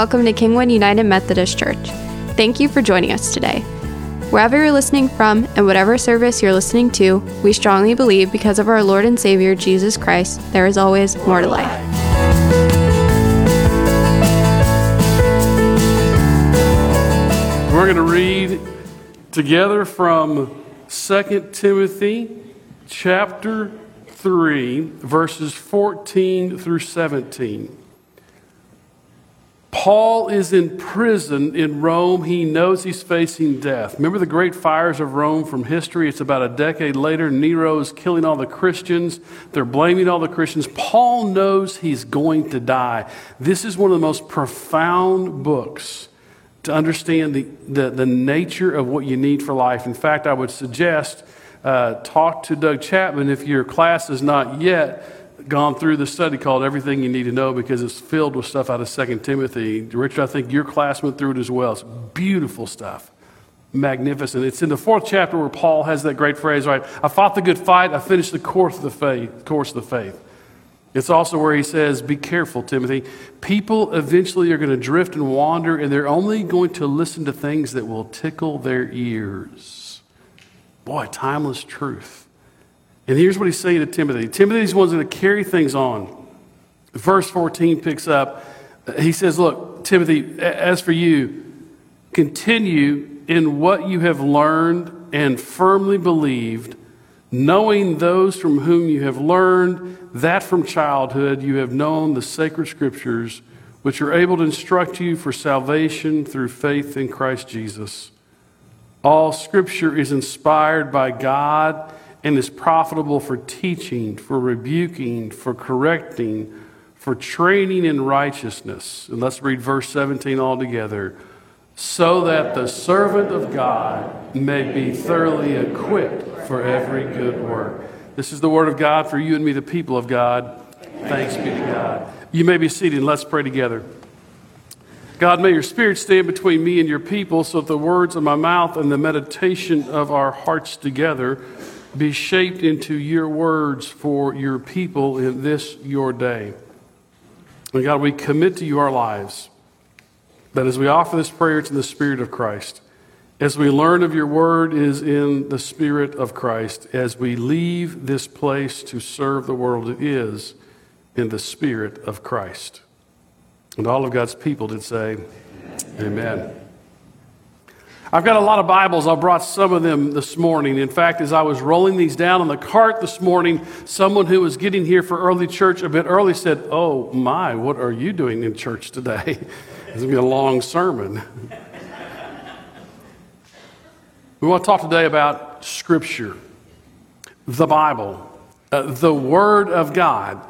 welcome to Kingwood United Methodist Church. Thank you for joining us today. Wherever you're listening from and whatever service you're listening to, we strongly believe because of our Lord and Savior Jesus Christ, there is always more to life. We're going to read together from 2 Timothy chapter 3, verses 14 through 17. Paul is in prison in Rome. He knows he's facing death. Remember the great fires of Rome from history? It's about a decade later. Nero is killing all the Christians. They're blaming all the Christians. Paul knows he's going to die. This is one of the most profound books to understand the, the, the nature of what you need for life. In fact, I would suggest uh, talk to Doug Chapman if your class is not yet gone through the study called Everything You Need to Know because it's filled with stuff out of 2 Timothy. Richard, I think your class went through it as well. It's beautiful stuff. Magnificent. It's in the fourth chapter where Paul has that great phrase, right? I fought the good fight, I finished the course of the faith, course of the faith. It's also where he says, Be careful, Timothy. People eventually are going to drift and wander, and they're only going to listen to things that will tickle their ears. Boy, timeless truth. And here's what he's saying to Timothy Timothy's the one going to carry things on. Verse 14 picks up. He says, Look, Timothy, as for you, continue in what you have learned and firmly believed, knowing those from whom you have learned that from childhood you have known the sacred scriptures, which are able to instruct you for salvation through faith in Christ Jesus. All scripture is inspired by God and is profitable for teaching, for rebuking, for correcting, for training in righteousness. And let's read verse 17 all together. So that the servant of God may be thoroughly equipped for every good work. This is the word of God for you and me, the people of God. Thanks be to God. You may be seated. Let's pray together. God, may your spirit stand between me and your people so that the words of my mouth and the meditation of our hearts together be shaped into your words for your people in this your day. And God, we commit to you our lives. That as we offer this prayer, it's in the Spirit of Christ. As we learn of your word is in the Spirit of Christ. As we leave this place to serve the world, it is in the Spirit of Christ. And all of God's people did say, Amen. Amen. I've got a lot of Bibles. I brought some of them this morning. In fact, as I was rolling these down on the cart this morning, someone who was getting here for early church a bit early said, Oh my, what are you doing in church today? it's going to be a long sermon. we want to talk today about Scripture, the Bible, uh, the Word of God.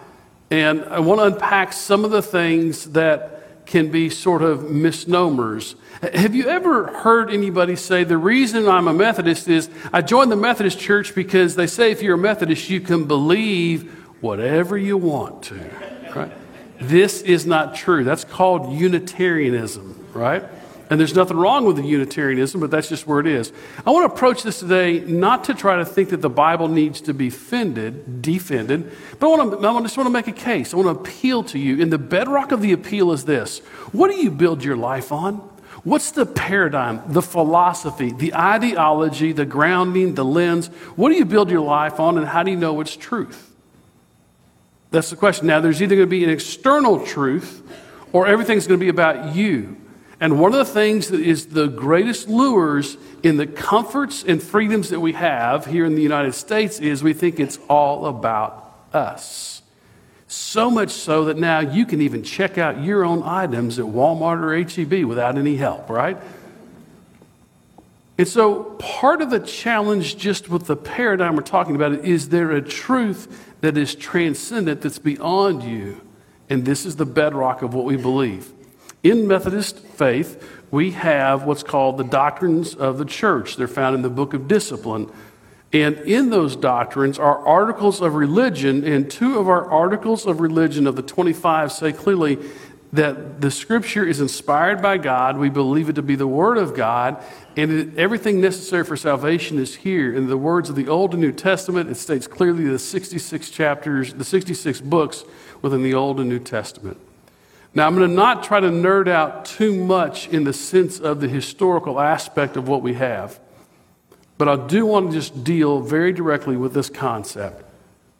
And I want to unpack some of the things that can be sort of misnomers. Have you ever heard anybody say, the reason I'm a Methodist is I joined the Methodist church because they say if you're a Methodist, you can believe whatever you want to, right? This is not true. That's called Unitarianism, right? And there's nothing wrong with the Unitarianism, but that's just where it is. I want to approach this today not to try to think that the Bible needs to be fended, defended, but I, want to, I just want to make a case. I want to appeal to you. And the bedrock of the appeal is this What do you build your life on? What's the paradigm, the philosophy, the ideology, the grounding, the lens? What do you build your life on, and how do you know it's truth? That's the question. Now, there's either going to be an external truth, or everything's going to be about you. And one of the things that is the greatest lures in the comforts and freedoms that we have here in the United States is we think it's all about us. So much so that now you can even check out your own items at Walmart or HEB without any help, right? And so, part of the challenge just with the paradigm we're talking about is there a truth that is transcendent that's beyond you? And this is the bedrock of what we believe. In Methodist faith, we have what's called the doctrines of the church. They're found in the book of discipline. And in those doctrines are articles of religion, and two of our articles of religion of the 25 say clearly that the scripture is inspired by God. We believe it to be the word of God, and everything necessary for salvation is here. In the words of the Old and New Testament, it states clearly the 66 chapters, the 66 books within the Old and New Testament. Now, I'm going to not try to nerd out too much in the sense of the historical aspect of what we have, but I do want to just deal very directly with this concept.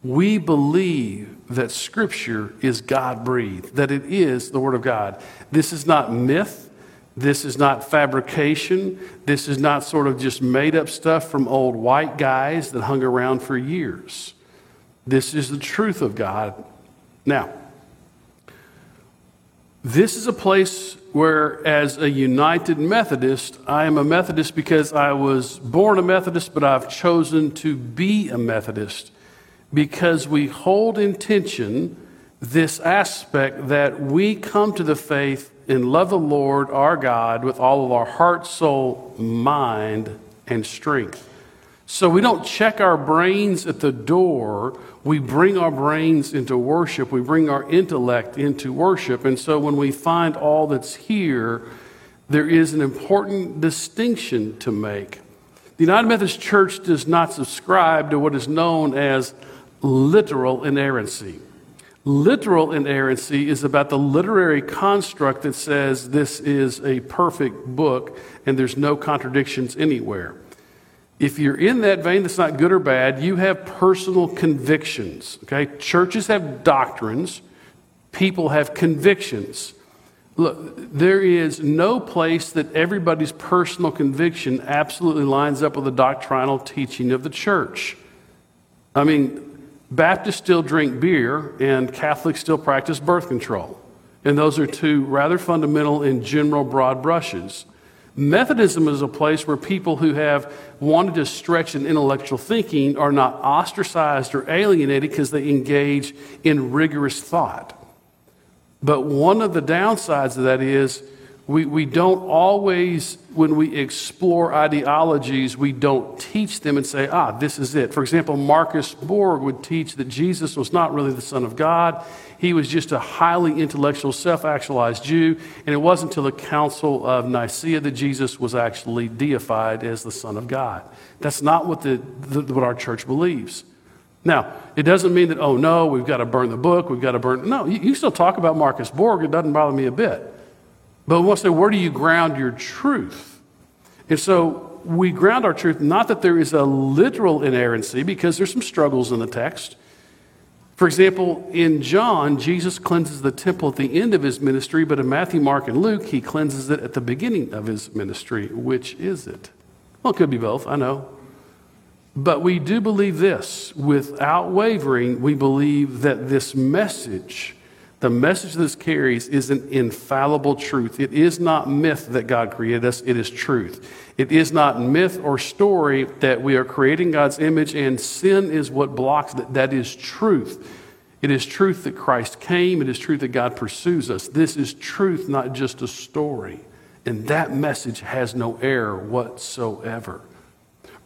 We believe that Scripture is God breathed, that it is the Word of God. This is not myth. This is not fabrication. This is not sort of just made up stuff from old white guys that hung around for years. This is the truth of God. Now, this is a place where, as a United Methodist, I am a Methodist because I was born a Methodist, but I've chosen to be a Methodist because we hold in tension this aspect that we come to the faith and love the Lord our God with all of our heart, soul, mind, and strength. So we don't check our brains at the door. We bring our brains into worship. We bring our intellect into worship. And so when we find all that's here, there is an important distinction to make. The United Methodist Church does not subscribe to what is known as literal inerrancy. Literal inerrancy is about the literary construct that says this is a perfect book and there's no contradictions anywhere. If you're in that vein that's not good or bad, you have personal convictions. Okay? Churches have doctrines, people have convictions. Look, there is no place that everybody's personal conviction absolutely lines up with the doctrinal teaching of the church. I mean, Baptists still drink beer, and Catholics still practice birth control. And those are two rather fundamental and general broad brushes. Methodism is a place where people who have wanted to stretch in intellectual thinking are not ostracized or alienated because they engage in rigorous thought. But one of the downsides of that is we, we don't always, when we explore ideologies, we don't teach them and say, ah, this is it. For example, Marcus Borg would teach that Jesus was not really the Son of God. He was just a highly intellectual, self actualized Jew. And it wasn't until the Council of Nicaea that Jesus was actually deified as the Son of God. That's not what, the, the what our church believes. Now, it doesn't mean that, oh no, we've got to burn the book, we've got to burn. No, you, you still talk about Marcus Borg, it doesn't bother me a bit. But we want to say, where do you ground your truth? And so we ground our truth not that there is a literal inerrancy, because there's some struggles in the text. For example, in John, Jesus cleanses the temple at the end of his ministry, but in Matthew, Mark, and Luke, he cleanses it at the beginning of his ministry. Which is it? Well, it could be both, I know. But we do believe this. Without wavering, we believe that this message the message this carries is an infallible truth. It is not myth that God created us, it is truth. It is not myth or story that we are creating God's image and sin is what blocks that. That is truth. It is truth that Christ came, it is truth that God pursues us. This is truth, not just a story. And that message has no error whatsoever.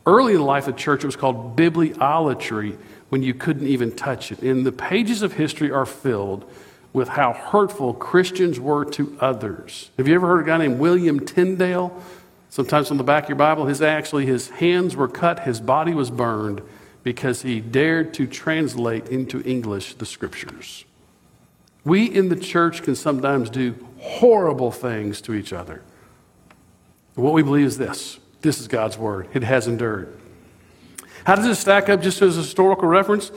Early in the life of the church, it was called bibliolatry when you couldn't even touch it. And the pages of history are filled with how hurtful Christians were to others. Have you ever heard of a guy named William Tyndale? Sometimes on the back of your Bible, his actually his hands were cut, his body was burned because he dared to translate into English the scriptures. We in the church can sometimes do horrible things to each other. What we believe is this this is God's word, it has endured. How does it stack up just as a historical reference?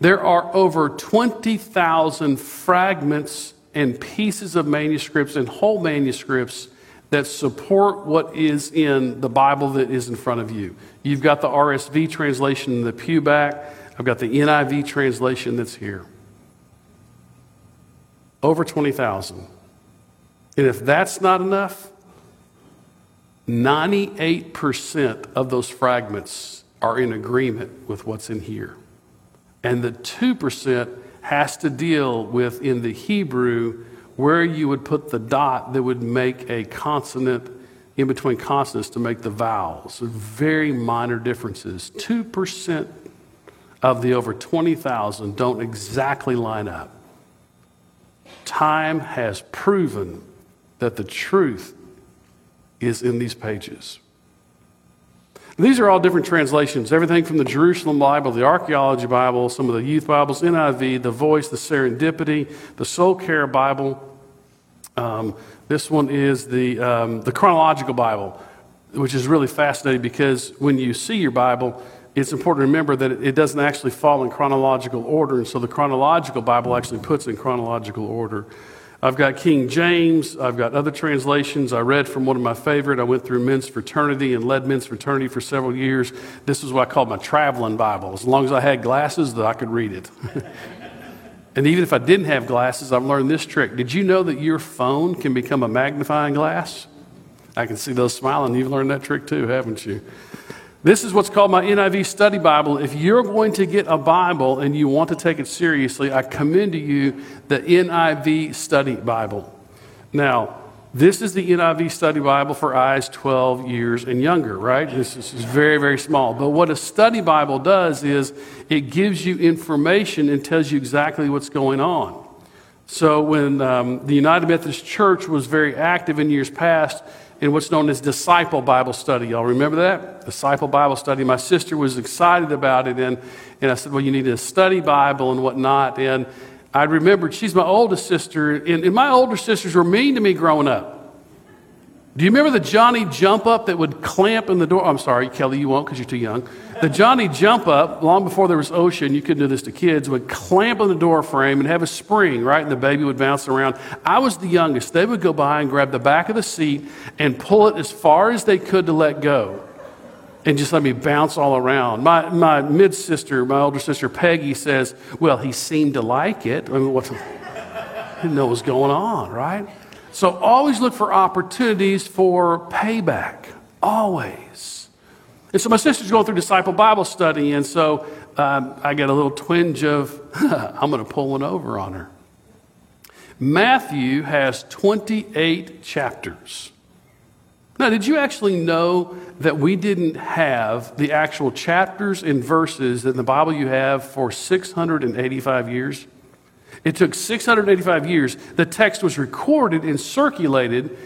There are over 20,000 fragments and pieces of manuscripts and whole manuscripts that support what is in the Bible that is in front of you. You've got the RSV translation in the pew back, I've got the NIV translation that's here. Over 20,000. And if that's not enough, 98% of those fragments are in agreement with what's in here. And the 2% has to deal with, in the Hebrew, where you would put the dot that would make a consonant in between consonants to make the vowels. Very minor differences. 2% of the over 20,000 don't exactly line up. Time has proven that the truth is in these pages. These are all different translations, everything from the Jerusalem Bible, the Archaeology Bible, some of the youth Bibles, NIV, the Voice, the Serendipity, the Soul Care Bible. Um, this one is the, um, the Chronological Bible, which is really fascinating because when you see your Bible, it's important to remember that it doesn't actually fall in chronological order, and so the chronological Bible actually puts in chronological order. I've got King James. I've got other translations. I read from one of my favorite. I went through men's fraternity and led men's fraternity for several years. This is what I called my traveling Bible. As long as I had glasses, that I could read it. and even if I didn't have glasses, I've learned this trick. Did you know that your phone can become a magnifying glass? I can see those smiling. You've learned that trick too, haven't you? This is what's called my NIV study Bible. If you're going to get a Bible and you want to take it seriously, I commend to you the NIV study Bible. Now, this is the NIV study Bible for eyes 12 years and younger, right? This is very, very small. But what a study Bible does is it gives you information and tells you exactly what's going on. So when um, the United Methodist Church was very active in years past, in what's known as disciple Bible study. Y'all remember that? Disciple Bible study. My sister was excited about it, and, and I said, Well, you need to study Bible and whatnot. And I remembered she's my oldest sister, and, and my older sisters were mean to me growing up. Do you remember the Johnny jump up that would clamp in the door? I'm sorry, Kelly, you won't because you're too young. The Johnny jump up, long before there was OSHA, you couldn't do this to kids, would clamp on the door frame and have a spring, right? And the baby would bounce around. I was the youngest. They would go by and grab the back of the seat and pull it as far as they could to let go and just let me bounce all around. My, my mid sister, my older sister Peggy, says, Well, he seemed to like it. I mean, what? didn't know what was going on, right? So always look for opportunities for payback. Always. And so my sister's going through disciple Bible study, and so um, I get a little twinge of, I'm going to pull one over on her. Matthew has 28 chapters. Now, did you actually know that we didn't have the actual chapters and verses in the Bible you have for 685 years? It took 685 years. The text was recorded and circulated,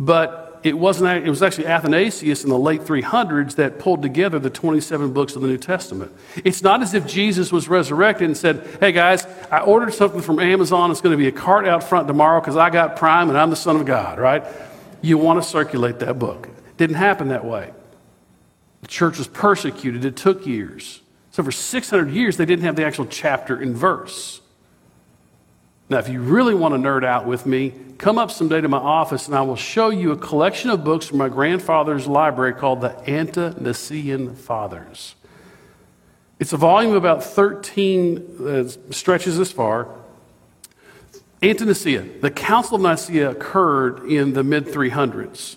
but it wasn't it was actually Athanasius in the late 300s that pulled together the 27 books of the New Testament. It's not as if Jesus was resurrected and said, "Hey guys, I ordered something from Amazon. It's going to be a cart out front tomorrow cuz I got Prime and I'm the son of God," right? You want to circulate that book. It didn't happen that way. The church was persecuted. It took years. So for 600 years they didn't have the actual chapter and verse. Now, if you really want to nerd out with me, come up someday to my office and I will show you a collection of books from my grandfather's library called the Ante-Nicene Fathers. It's a volume of about 13 uh, stretches this far. Ante-Nicaea, the Council of Nicaea occurred in the mid 300s.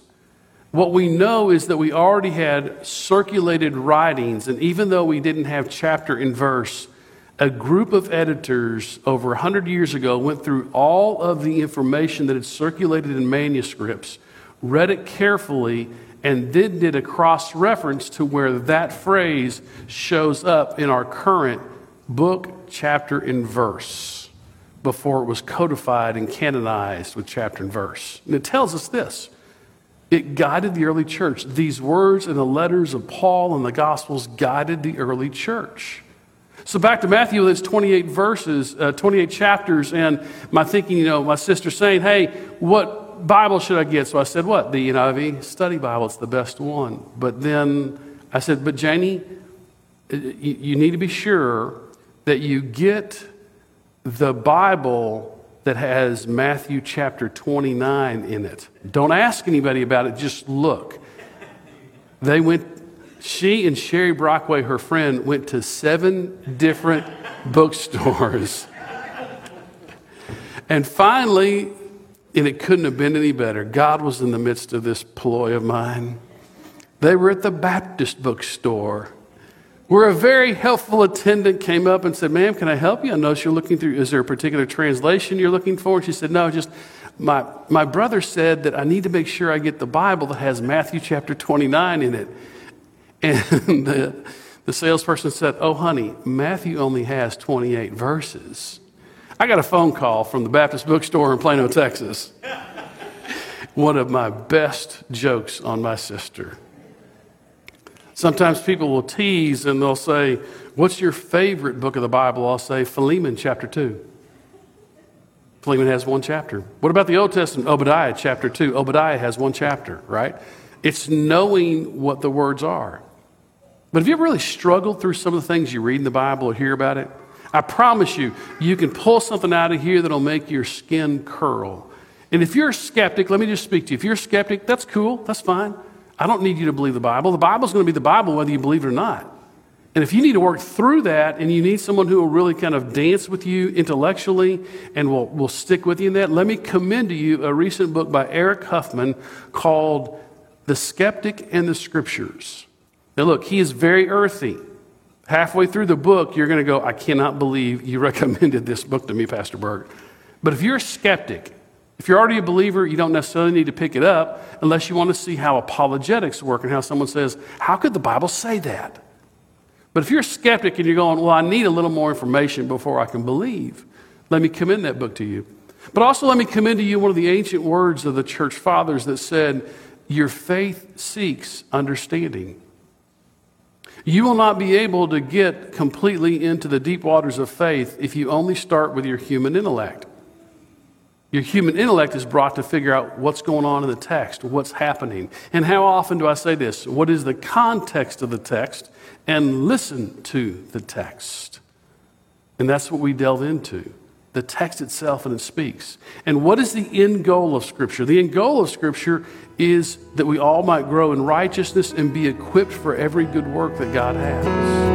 What we know is that we already had circulated writings, and even though we didn't have chapter and verse, a group of editors over 100 years ago went through all of the information that had circulated in manuscripts, read it carefully, and then did a cross reference to where that phrase shows up in our current book, chapter, and verse before it was codified and canonized with chapter and verse. And it tells us this it guided the early church. These words and the letters of Paul and the Gospels guided the early church. So back to Matthew, it's 28 verses, uh, 28 chapters, and my thinking, you know, my sister saying, hey, what Bible should I get? So I said, what? The NIV Study Bible. It's the best one. But then I said, but Janie, uh, you, you need to be sure that you get the Bible that has Matthew chapter 29 in it. Don't ask anybody about it, just look. They went she and Sherry Brockway, her friend, went to seven different bookstores. And finally, and it couldn't have been any better, God was in the midst of this ploy of mine. They were at the Baptist bookstore where a very helpful attendant came up and said, Ma'am, can I help you? I know you're looking through, is there a particular translation you're looking for? And she said, No, just my, my brother said that I need to make sure I get the Bible that has Matthew chapter 29 in it. And the, the salesperson said, Oh, honey, Matthew only has 28 verses. I got a phone call from the Baptist bookstore in Plano, Texas. One of my best jokes on my sister. Sometimes people will tease and they'll say, What's your favorite book of the Bible? I'll say, Philemon chapter 2. Philemon has one chapter. What about the Old Testament? Obadiah chapter 2. Obadiah has one chapter, right? It's knowing what the words are. But have you ever really struggled through some of the things you read in the Bible or hear about it? I promise you, you can pull something out of here that'll make your skin curl. And if you're a skeptic, let me just speak to you. If you're a skeptic, that's cool, that's fine. I don't need you to believe the Bible. The Bible's going to be the Bible whether you believe it or not. And if you need to work through that and you need someone who will really kind of dance with you intellectually and will, will stick with you in that, let me commend to you a recent book by Eric Huffman called The Skeptic and the Scriptures. Now, look, he is very earthy. Halfway through the book, you're going to go, I cannot believe you recommended this book to me, Pastor Berg. But if you're a skeptic, if you're already a believer, you don't necessarily need to pick it up unless you want to see how apologetics work and how someone says, How could the Bible say that? But if you're a skeptic and you're going, Well, I need a little more information before I can believe, let me commend that book to you. But also, let me commend to you one of the ancient words of the church fathers that said, Your faith seeks understanding. You will not be able to get completely into the deep waters of faith if you only start with your human intellect. Your human intellect is brought to figure out what's going on in the text, what's happening. And how often do I say this? What is the context of the text? And listen to the text. And that's what we delve into the text itself and it speaks. And what is the end goal of Scripture? The end goal of Scripture is that we all might grow in righteousness and be equipped for every good work that God has.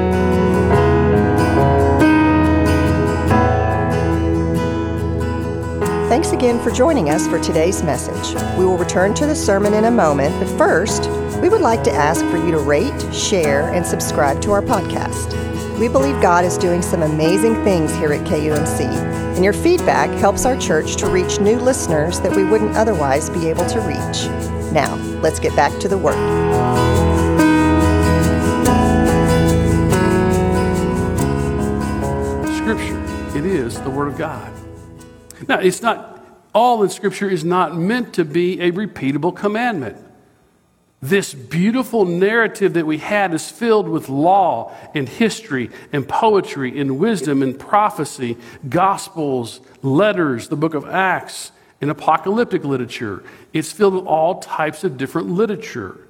Thanks again for joining us for today's message. We will return to the sermon in a moment, but first, we would like to ask for you to rate, share, and subscribe to our podcast. We believe God is doing some amazing things here at KUMC, and your feedback helps our church to reach new listeners that we wouldn't otherwise be able to reach. Now, let's get back to the Word. Scripture, it is the Word of God. Now, it's not, all in Scripture is not meant to be a repeatable commandment. This beautiful narrative that we had is filled with law and history and poetry and wisdom and prophecy, gospels, letters, the book of Acts, and apocalyptic literature. It's filled with all types of different literature.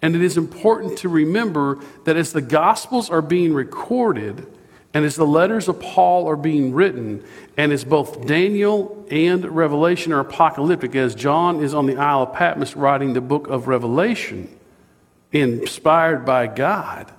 And it is important to remember that as the gospels are being recorded, and as the letters of Paul are being written, and as both Daniel and Revelation are apocalyptic, as John is on the Isle of Patmos writing the book of Revelation, inspired by God,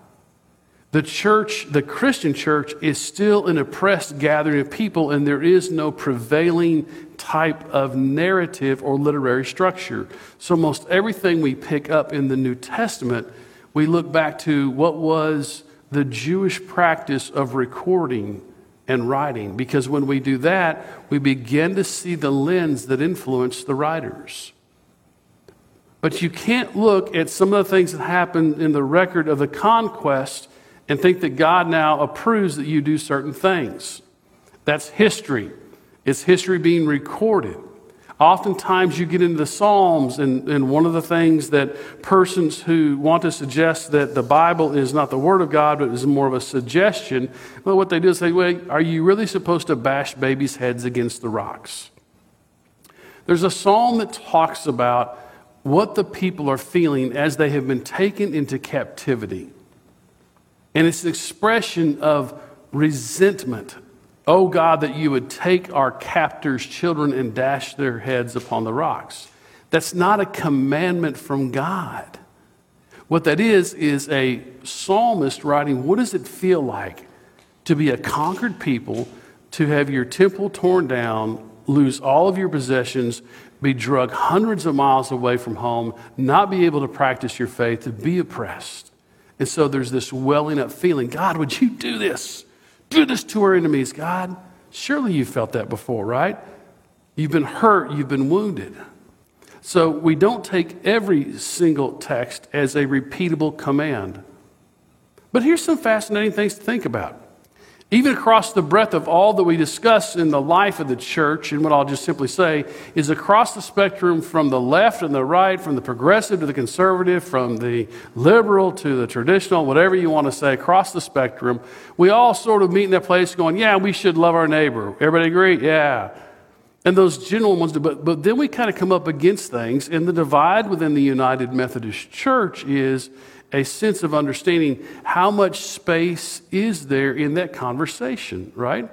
the church, the Christian church, is still an oppressed gathering of people, and there is no prevailing type of narrative or literary structure. So, most everything we pick up in the New Testament, we look back to what was the Jewish practice of recording and writing, because when we do that, we begin to see the lens that influenced the writers. But you can't look at some of the things that happened in the record of the conquest and think that God now approves that you do certain things. That's history. It's history being recorded. Oftentimes, you get into the Psalms, and, and one of the things that persons who want to suggest that the Bible is not the Word of God, but is more of a suggestion, well, what they do is say, wait, are you really supposed to bash babies' heads against the rocks? There's a psalm that talks about what the people are feeling as they have been taken into captivity. And it's an expression of resentment Oh God, that you would take our captors' children and dash their heads upon the rocks. That's not a commandment from God. What that is, is a psalmist writing, What does it feel like to be a conquered people, to have your temple torn down, lose all of your possessions, be drugged hundreds of miles away from home, not be able to practice your faith, to be oppressed? And so there's this welling up feeling God, would you do this? Do this to our enemies, God. Surely you felt that before, right? You've been hurt, you've been wounded. So we don't take every single text as a repeatable command. But here's some fascinating things to think about. Even across the breadth of all that we discuss in the life of the church, and what I'll just simply say is across the spectrum from the left and the right, from the progressive to the conservative, from the liberal to the traditional, whatever you want to say, across the spectrum, we all sort of meet in that place going, yeah, we should love our neighbor. Everybody agree? Yeah. And those general ones but, but then we kind of come up against things, and the divide within the United Methodist Church is a sense of understanding how much space is there in that conversation, right?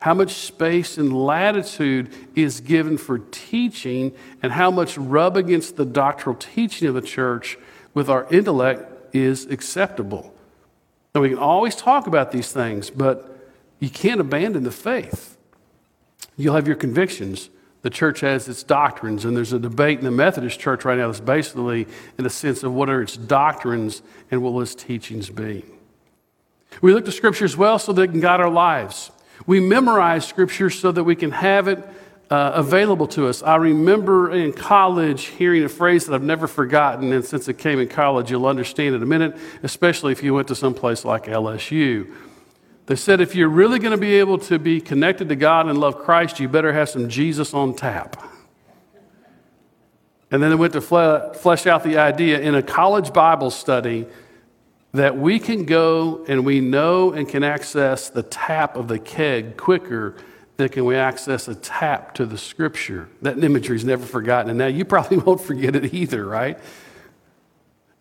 How much space and latitude is given for teaching, and how much rub against the doctrinal teaching of the church with our intellect is acceptable. And we can always talk about these things, but you can't abandon the faith. You'll have your convictions, the church has its doctrines, and there's a debate in the Methodist church right now that's basically in a sense of what are its doctrines and what will its teachings be. We look to Scripture as well so that it can guide our lives. We memorize Scripture so that we can have it uh, available to us. I remember in college hearing a phrase that I've never forgotten, and since it came in college, you'll understand in a minute, especially if you went to some place like LSU. They said if you're really going to be able to be connected to God and love Christ, you better have some Jesus on tap. And then they went to flesh out the idea in a college Bible study that we can go and we know and can access the tap of the keg quicker than can we access a tap to the scripture. That imagery is never forgotten. And now you probably won't forget it either, right?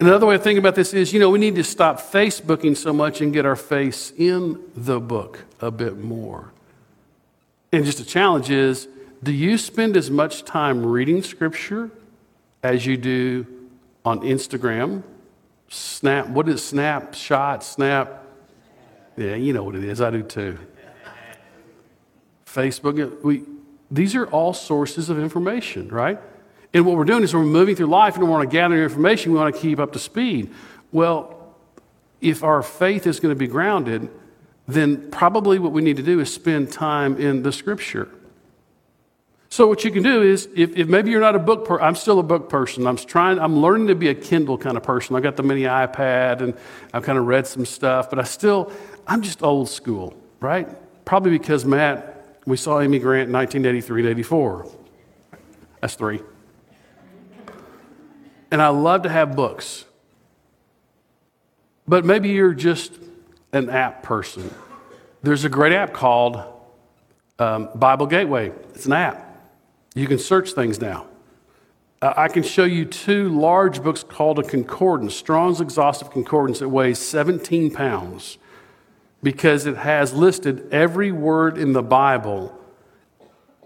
Another way of thinking about this is, you know, we need to stop Facebooking so much and get our face in the book a bit more. And just a challenge is, do you spend as much time reading Scripture as you do on Instagram? Snap, what is snap, shot, Snap? Yeah, you know what it is. I do too. Facebook, we, these are all sources of information, right? And what we're doing is we're moving through life and we want to gather information, we want to keep up to speed. Well, if our faith is going to be grounded, then probably what we need to do is spend time in the scripture. So what you can do is, if, if maybe you're not a book person, I'm still a book person. I'm trying, I'm learning to be a Kindle kind of person. I got the mini iPad and I've kind of read some stuff, but I still, I'm just old school, right? Probably because Matt, we saw Amy Grant in 1983 to 84. That's three. And I love to have books. But maybe you're just an app person. There's a great app called um, Bible Gateway. It's an app. You can search things now. Uh, I can show you two large books called a concordance, Strong's Exhaustive Concordance. It weighs 17 pounds because it has listed every word in the Bible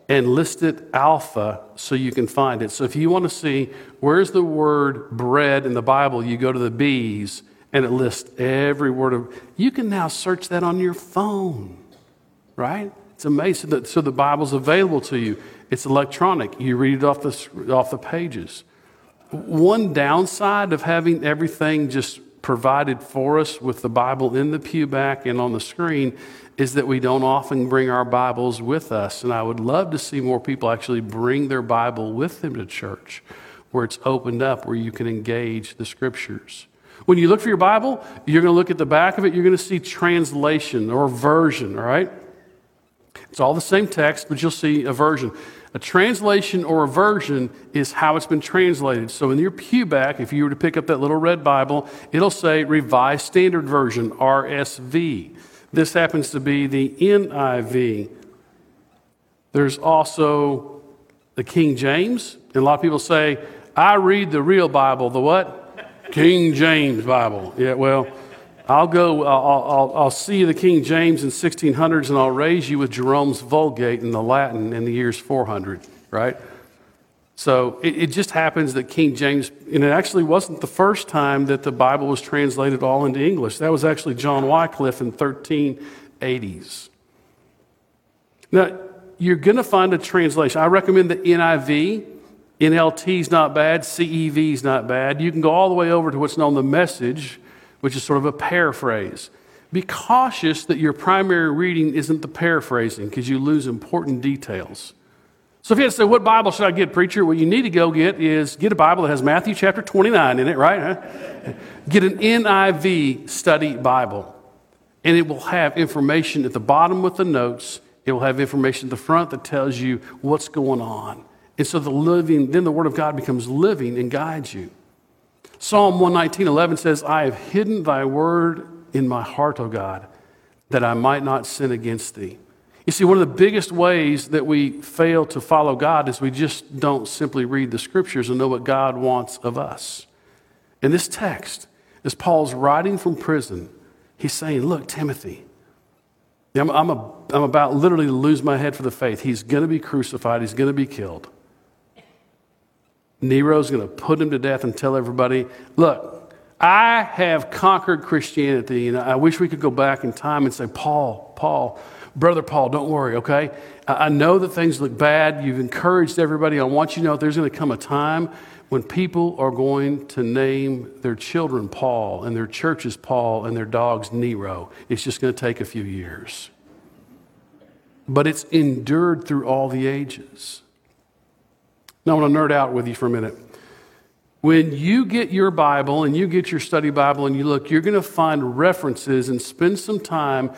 and listed alpha so you can find it. So if you want to see where's the word bread in the Bible, you go to the B's and it lists every word of you can now search that on your phone. Right? It's amazing that so the Bible's available to you. It's electronic. You read it off the off the pages. One downside of having everything just provided for us with the Bible in the pew back and on the screen is that we don't often bring our Bibles with us. And I would love to see more people actually bring their Bible with them to church where it's opened up, where you can engage the scriptures. When you look for your Bible, you're going to look at the back of it, you're going to see translation or version, all right? It's all the same text, but you'll see a version. A translation or a version is how it's been translated. So in your pew back, if you were to pick up that little red Bible, it'll say Revised Standard Version, RSV. This happens to be the NIV. There's also the King James. And a lot of people say, I read the real Bible, the what? King James Bible. Yeah, well, I'll go, uh, I'll, I'll, I'll, see the King James in 1600s and I'll raise you with Jerome's Vulgate in the Latin in the years 400, right? So it, it, just happens that King James, and it actually wasn't the first time that the Bible was translated all into English. That was actually John Wycliffe in 1380s. Now, you're going to find a translation. I recommend the NIV. NLT is not bad. CEV is not bad. You can go all the way over to what's known the message which is sort of a paraphrase. Be cautious that your primary reading isn't the paraphrasing because you lose important details. So if you had to say, what Bible should I get, preacher? What you need to go get is get a Bible that has Matthew chapter 29 in it, right? Get an NIV study Bible. And it will have information at the bottom with the notes. It will have information at the front that tells you what's going on. And so the living, then the Word of God becomes living and guides you. Psalm 119, 11 says, I have hidden thy word in my heart, O God, that I might not sin against thee. You see, one of the biggest ways that we fail to follow God is we just don't simply read the scriptures and know what God wants of us. In this text, as Paul's writing from prison, he's saying, Look, Timothy, I'm, I'm, a, I'm about literally to lose my head for the faith. He's going to be crucified, he's going to be killed. Nero's going to put him to death and tell everybody, Look, I have conquered Christianity, and I wish we could go back in time and say, Paul, Paul, Brother Paul, don't worry, okay? I know that things look bad. You've encouraged everybody. I want you to know there's going to come a time when people are going to name their children Paul and their churches Paul and their dogs Nero. It's just going to take a few years. But it's endured through all the ages. Now, I want to nerd out with you for a minute. When you get your Bible and you get your study Bible and you look, you're going to find references and spend some time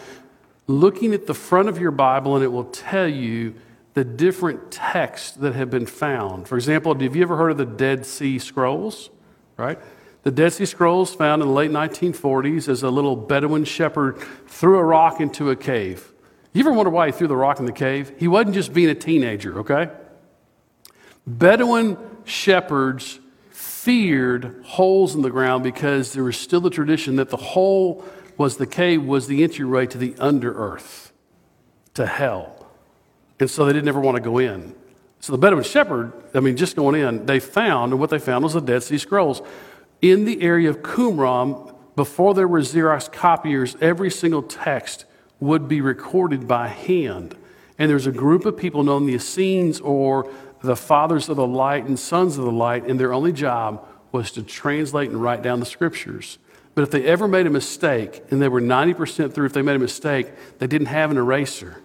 looking at the front of your Bible, and it will tell you the different texts that have been found. For example, have you ever heard of the Dead Sea Scrolls? Right? The Dead Sea Scrolls found in the late 1940s as a little Bedouin shepherd threw a rock into a cave. You ever wonder why he threw the rock in the cave? He wasn't just being a teenager, okay? Bedouin shepherds feared holes in the ground because there was still the tradition that the hole was the cave was the entryway to the under earth, to hell. And so they didn't ever want to go in. So the Bedouin shepherd, I mean, just going in, they found, and what they found was the Dead Sea Scrolls. In the area of Qumran, before there were Xerox copiers, every single text would be recorded by hand. And there's a group of people known the Essenes or the fathers of the light and sons of the light, and their only job was to translate and write down the scriptures. But if they ever made a mistake, and they were 90% through, if they made a mistake, they didn't have an eraser.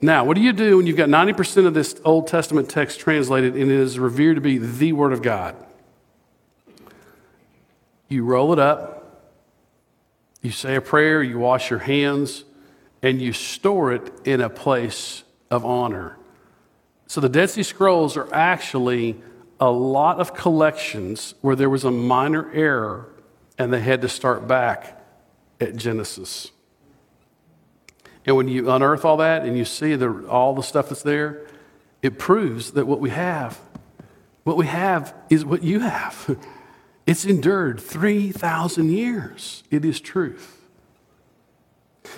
Now, what do you do when you've got 90% of this Old Testament text translated and it is revered to be the Word of God? You roll it up, you say a prayer, you wash your hands, and you store it in a place of honor. So the Dead Sea Scrolls are actually a lot of collections where there was a minor error and they had to start back at Genesis. And when you unearth all that and you see the, all the stuff that's there, it proves that what we have, what we have is what you have. It's endured 3,000 years. It is truth.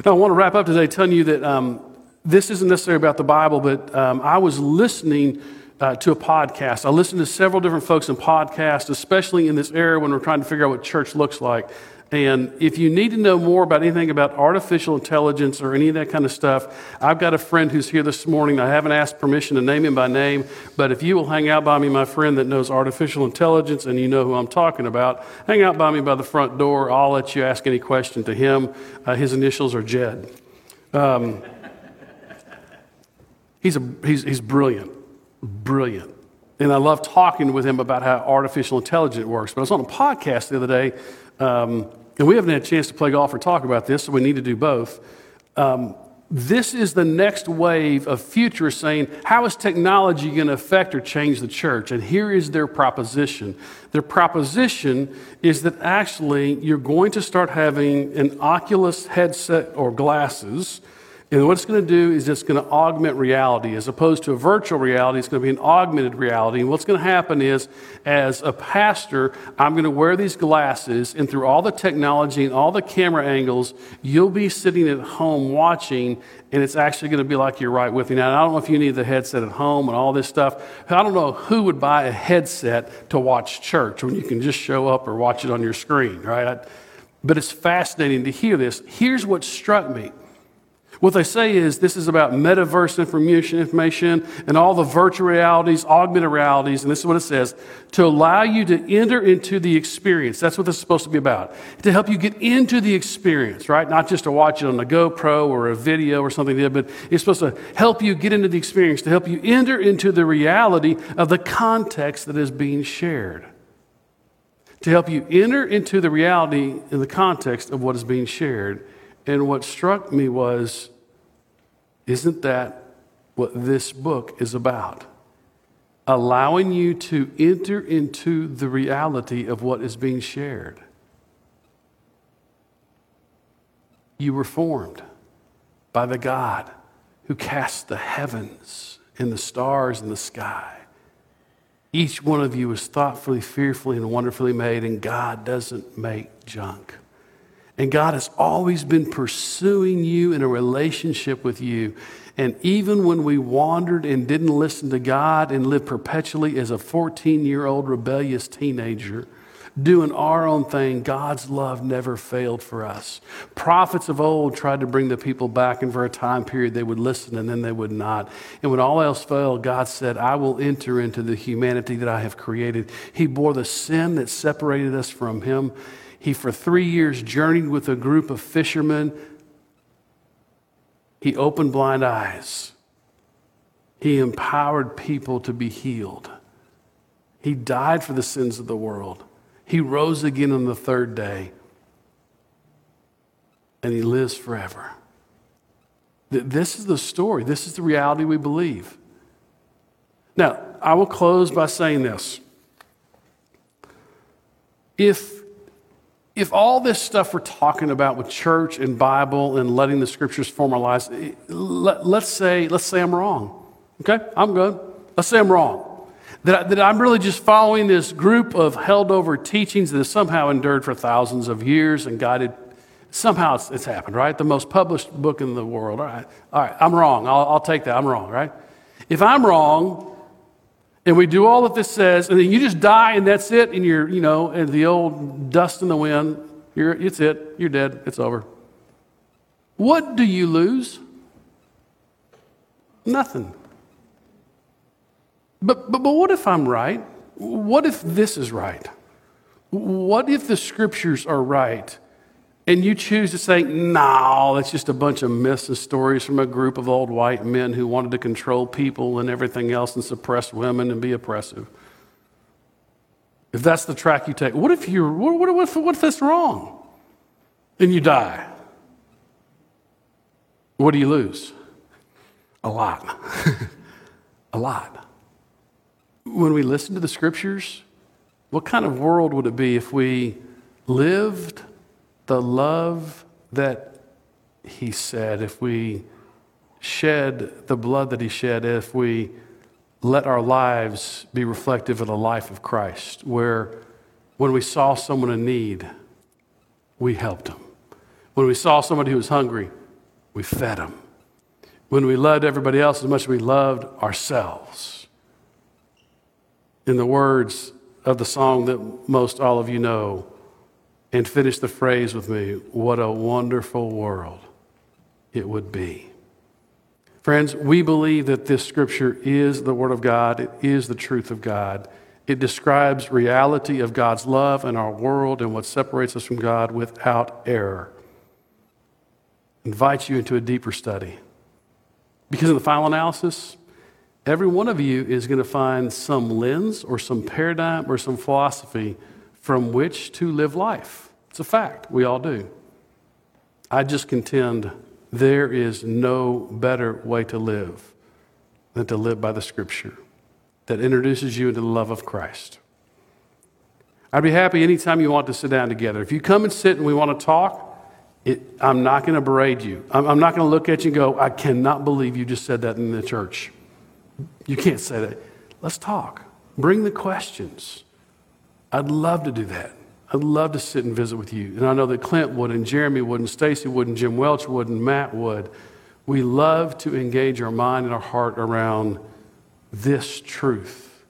Now, I want to wrap up today telling you that um, this isn't necessarily about the Bible, but um, I was listening uh, to a podcast. I listened to several different folks in podcasts, especially in this era when we're trying to figure out what church looks like. And if you need to know more about anything about artificial intelligence or any of that kind of stuff, I've got a friend who's here this morning. I haven't asked permission to name him by name, but if you will hang out by me, my friend that knows artificial intelligence and you know who I'm talking about, hang out by me by the front door. I'll let you ask any question to him. Uh, his initials are Jed. Um, he's, a, he's, he's brilliant brilliant. And I love talking with him about how artificial intelligence works. But I was on a podcast the other day, um, and we haven't had a chance to play golf or talk about this, so we need to do both. Um, this is the next wave of futurists saying, How is technology going to affect or change the church? And here is their proposition. Their proposition is that actually you're going to start having an Oculus headset or glasses and what it's going to do is it's going to augment reality. As opposed to a virtual reality, it's going to be an augmented reality. And what's going to happen is, as a pastor, I'm going to wear these glasses, and through all the technology and all the camera angles, you'll be sitting at home watching, and it's actually going to be like you're right with me. Now, I don't know if you need the headset at home and all this stuff. I don't know who would buy a headset to watch church when you can just show up or watch it on your screen, right? But it's fascinating to hear this. Here's what struck me. What they say is this is about metaverse information, information and all the virtual realities, augmented realities, and this is what it says to allow you to enter into the experience. That's what this is supposed to be about. To help you get into the experience, right? Not just to watch it on a GoPro or a video or something, but it's supposed to help you get into the experience, to help you enter into the reality of the context that is being shared to help you enter into the reality in the context of what is being shared. And what struck me was isn't that what this book is about? Allowing you to enter into the reality of what is being shared. You were formed by the God who cast the heavens and the stars in the sky. Each one of you is thoughtfully, fearfully, and wonderfully made, and God doesn't make junk. And God has always been pursuing you in a relationship with you. And even when we wandered and didn't listen to God and lived perpetually as a 14 year old rebellious teenager, doing our own thing, God's love never failed for us. Prophets of old tried to bring the people back, and for a time period they would listen and then they would not. And when all else failed, God said, I will enter into the humanity that I have created. He bore the sin that separated us from Him. He, for three years, journeyed with a group of fishermen. He opened blind eyes. He empowered people to be healed. He died for the sins of the world. He rose again on the third day. And he lives forever. This is the story. This is the reality we believe. Now, I will close by saying this. If, if all this stuff we're talking about with church and Bible and letting the scriptures form our lives, eh, let, let's, say, let's say I'm wrong. Okay? I'm good. Let's say I'm wrong. That, I, that I'm really just following this group of held over teachings that somehow endured for thousands of years and guided. Somehow it's, it's happened, right? The most published book in the world. All right, all right I'm wrong. I'll, I'll take that. I'm wrong, right? If I'm wrong, and we do all that this says, and then you just die and that's it, and you're, you know, and the old dust in the wind, you're, it's it, you're dead, it's over. What do you lose? Nothing. But, but, but what if I'm right? What if this is right? What if the scriptures are right? And you choose to say, no, that's just a bunch of myths and stories from a group of old white men who wanted to control people and everything else and suppress women and be oppressive. If that's the track you take, what if you're, what, what, what, what if that's wrong? And you die. What do you lose? A lot. a lot when we listen to the scriptures, what kind of world would it be if we lived the love that he said, if we shed the blood that he shed, if we let our lives be reflective of the life of Christ, where when we saw someone in need, we helped them. When we saw somebody who was hungry, we fed them. When we loved everybody else as much as we loved ourselves in the words of the song that most all of you know and finish the phrase with me what a wonderful world it would be. Friends, we believe that this scripture is the Word of God, it is the truth of God. It describes reality of God's love in our world and what separates us from God without error. Invites you into a deeper study. Because in the final analysis, Every one of you is going to find some lens or some paradigm or some philosophy from which to live life. It's a fact. We all do. I just contend there is no better way to live than to live by the Scripture that introduces you into the love of Christ. I'd be happy anytime you want to sit down together. If you come and sit and we want to talk, it, I'm not going to berate you. I'm, I'm not going to look at you and go, I cannot believe you just said that in the church. You can't say that. Let's talk. Bring the questions. I'd love to do that. I'd love to sit and visit with you. And I know that Clint would, and Jeremy would, and Stacy would, and Jim Welch would, and Matt would. We love to engage our mind and our heart around this truth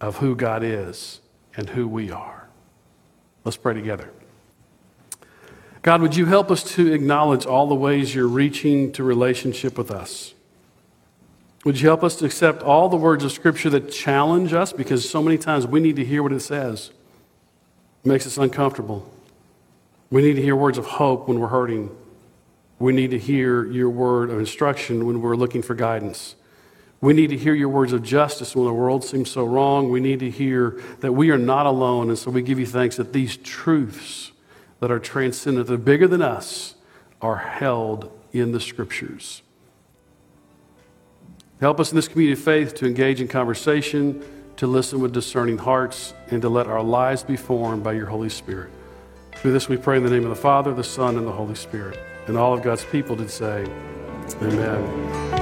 of who God is and who we are. Let's pray together. God, would you help us to acknowledge all the ways you're reaching to relationship with us? Would you help us to accept all the words of Scripture that challenge us? Because so many times we need to hear what it says. It makes us uncomfortable. We need to hear words of hope when we're hurting. We need to hear your word of instruction when we're looking for guidance. We need to hear your words of justice when the world seems so wrong. We need to hear that we are not alone. And so we give you thanks that these truths that are transcendent, that are bigger than us, are held in the scriptures. Help us in this community of faith to engage in conversation, to listen with discerning hearts, and to let our lives be formed by your Holy Spirit. Through this we pray in the name of the Father, the Son, and the Holy Spirit. And all of God's people did say, Amen.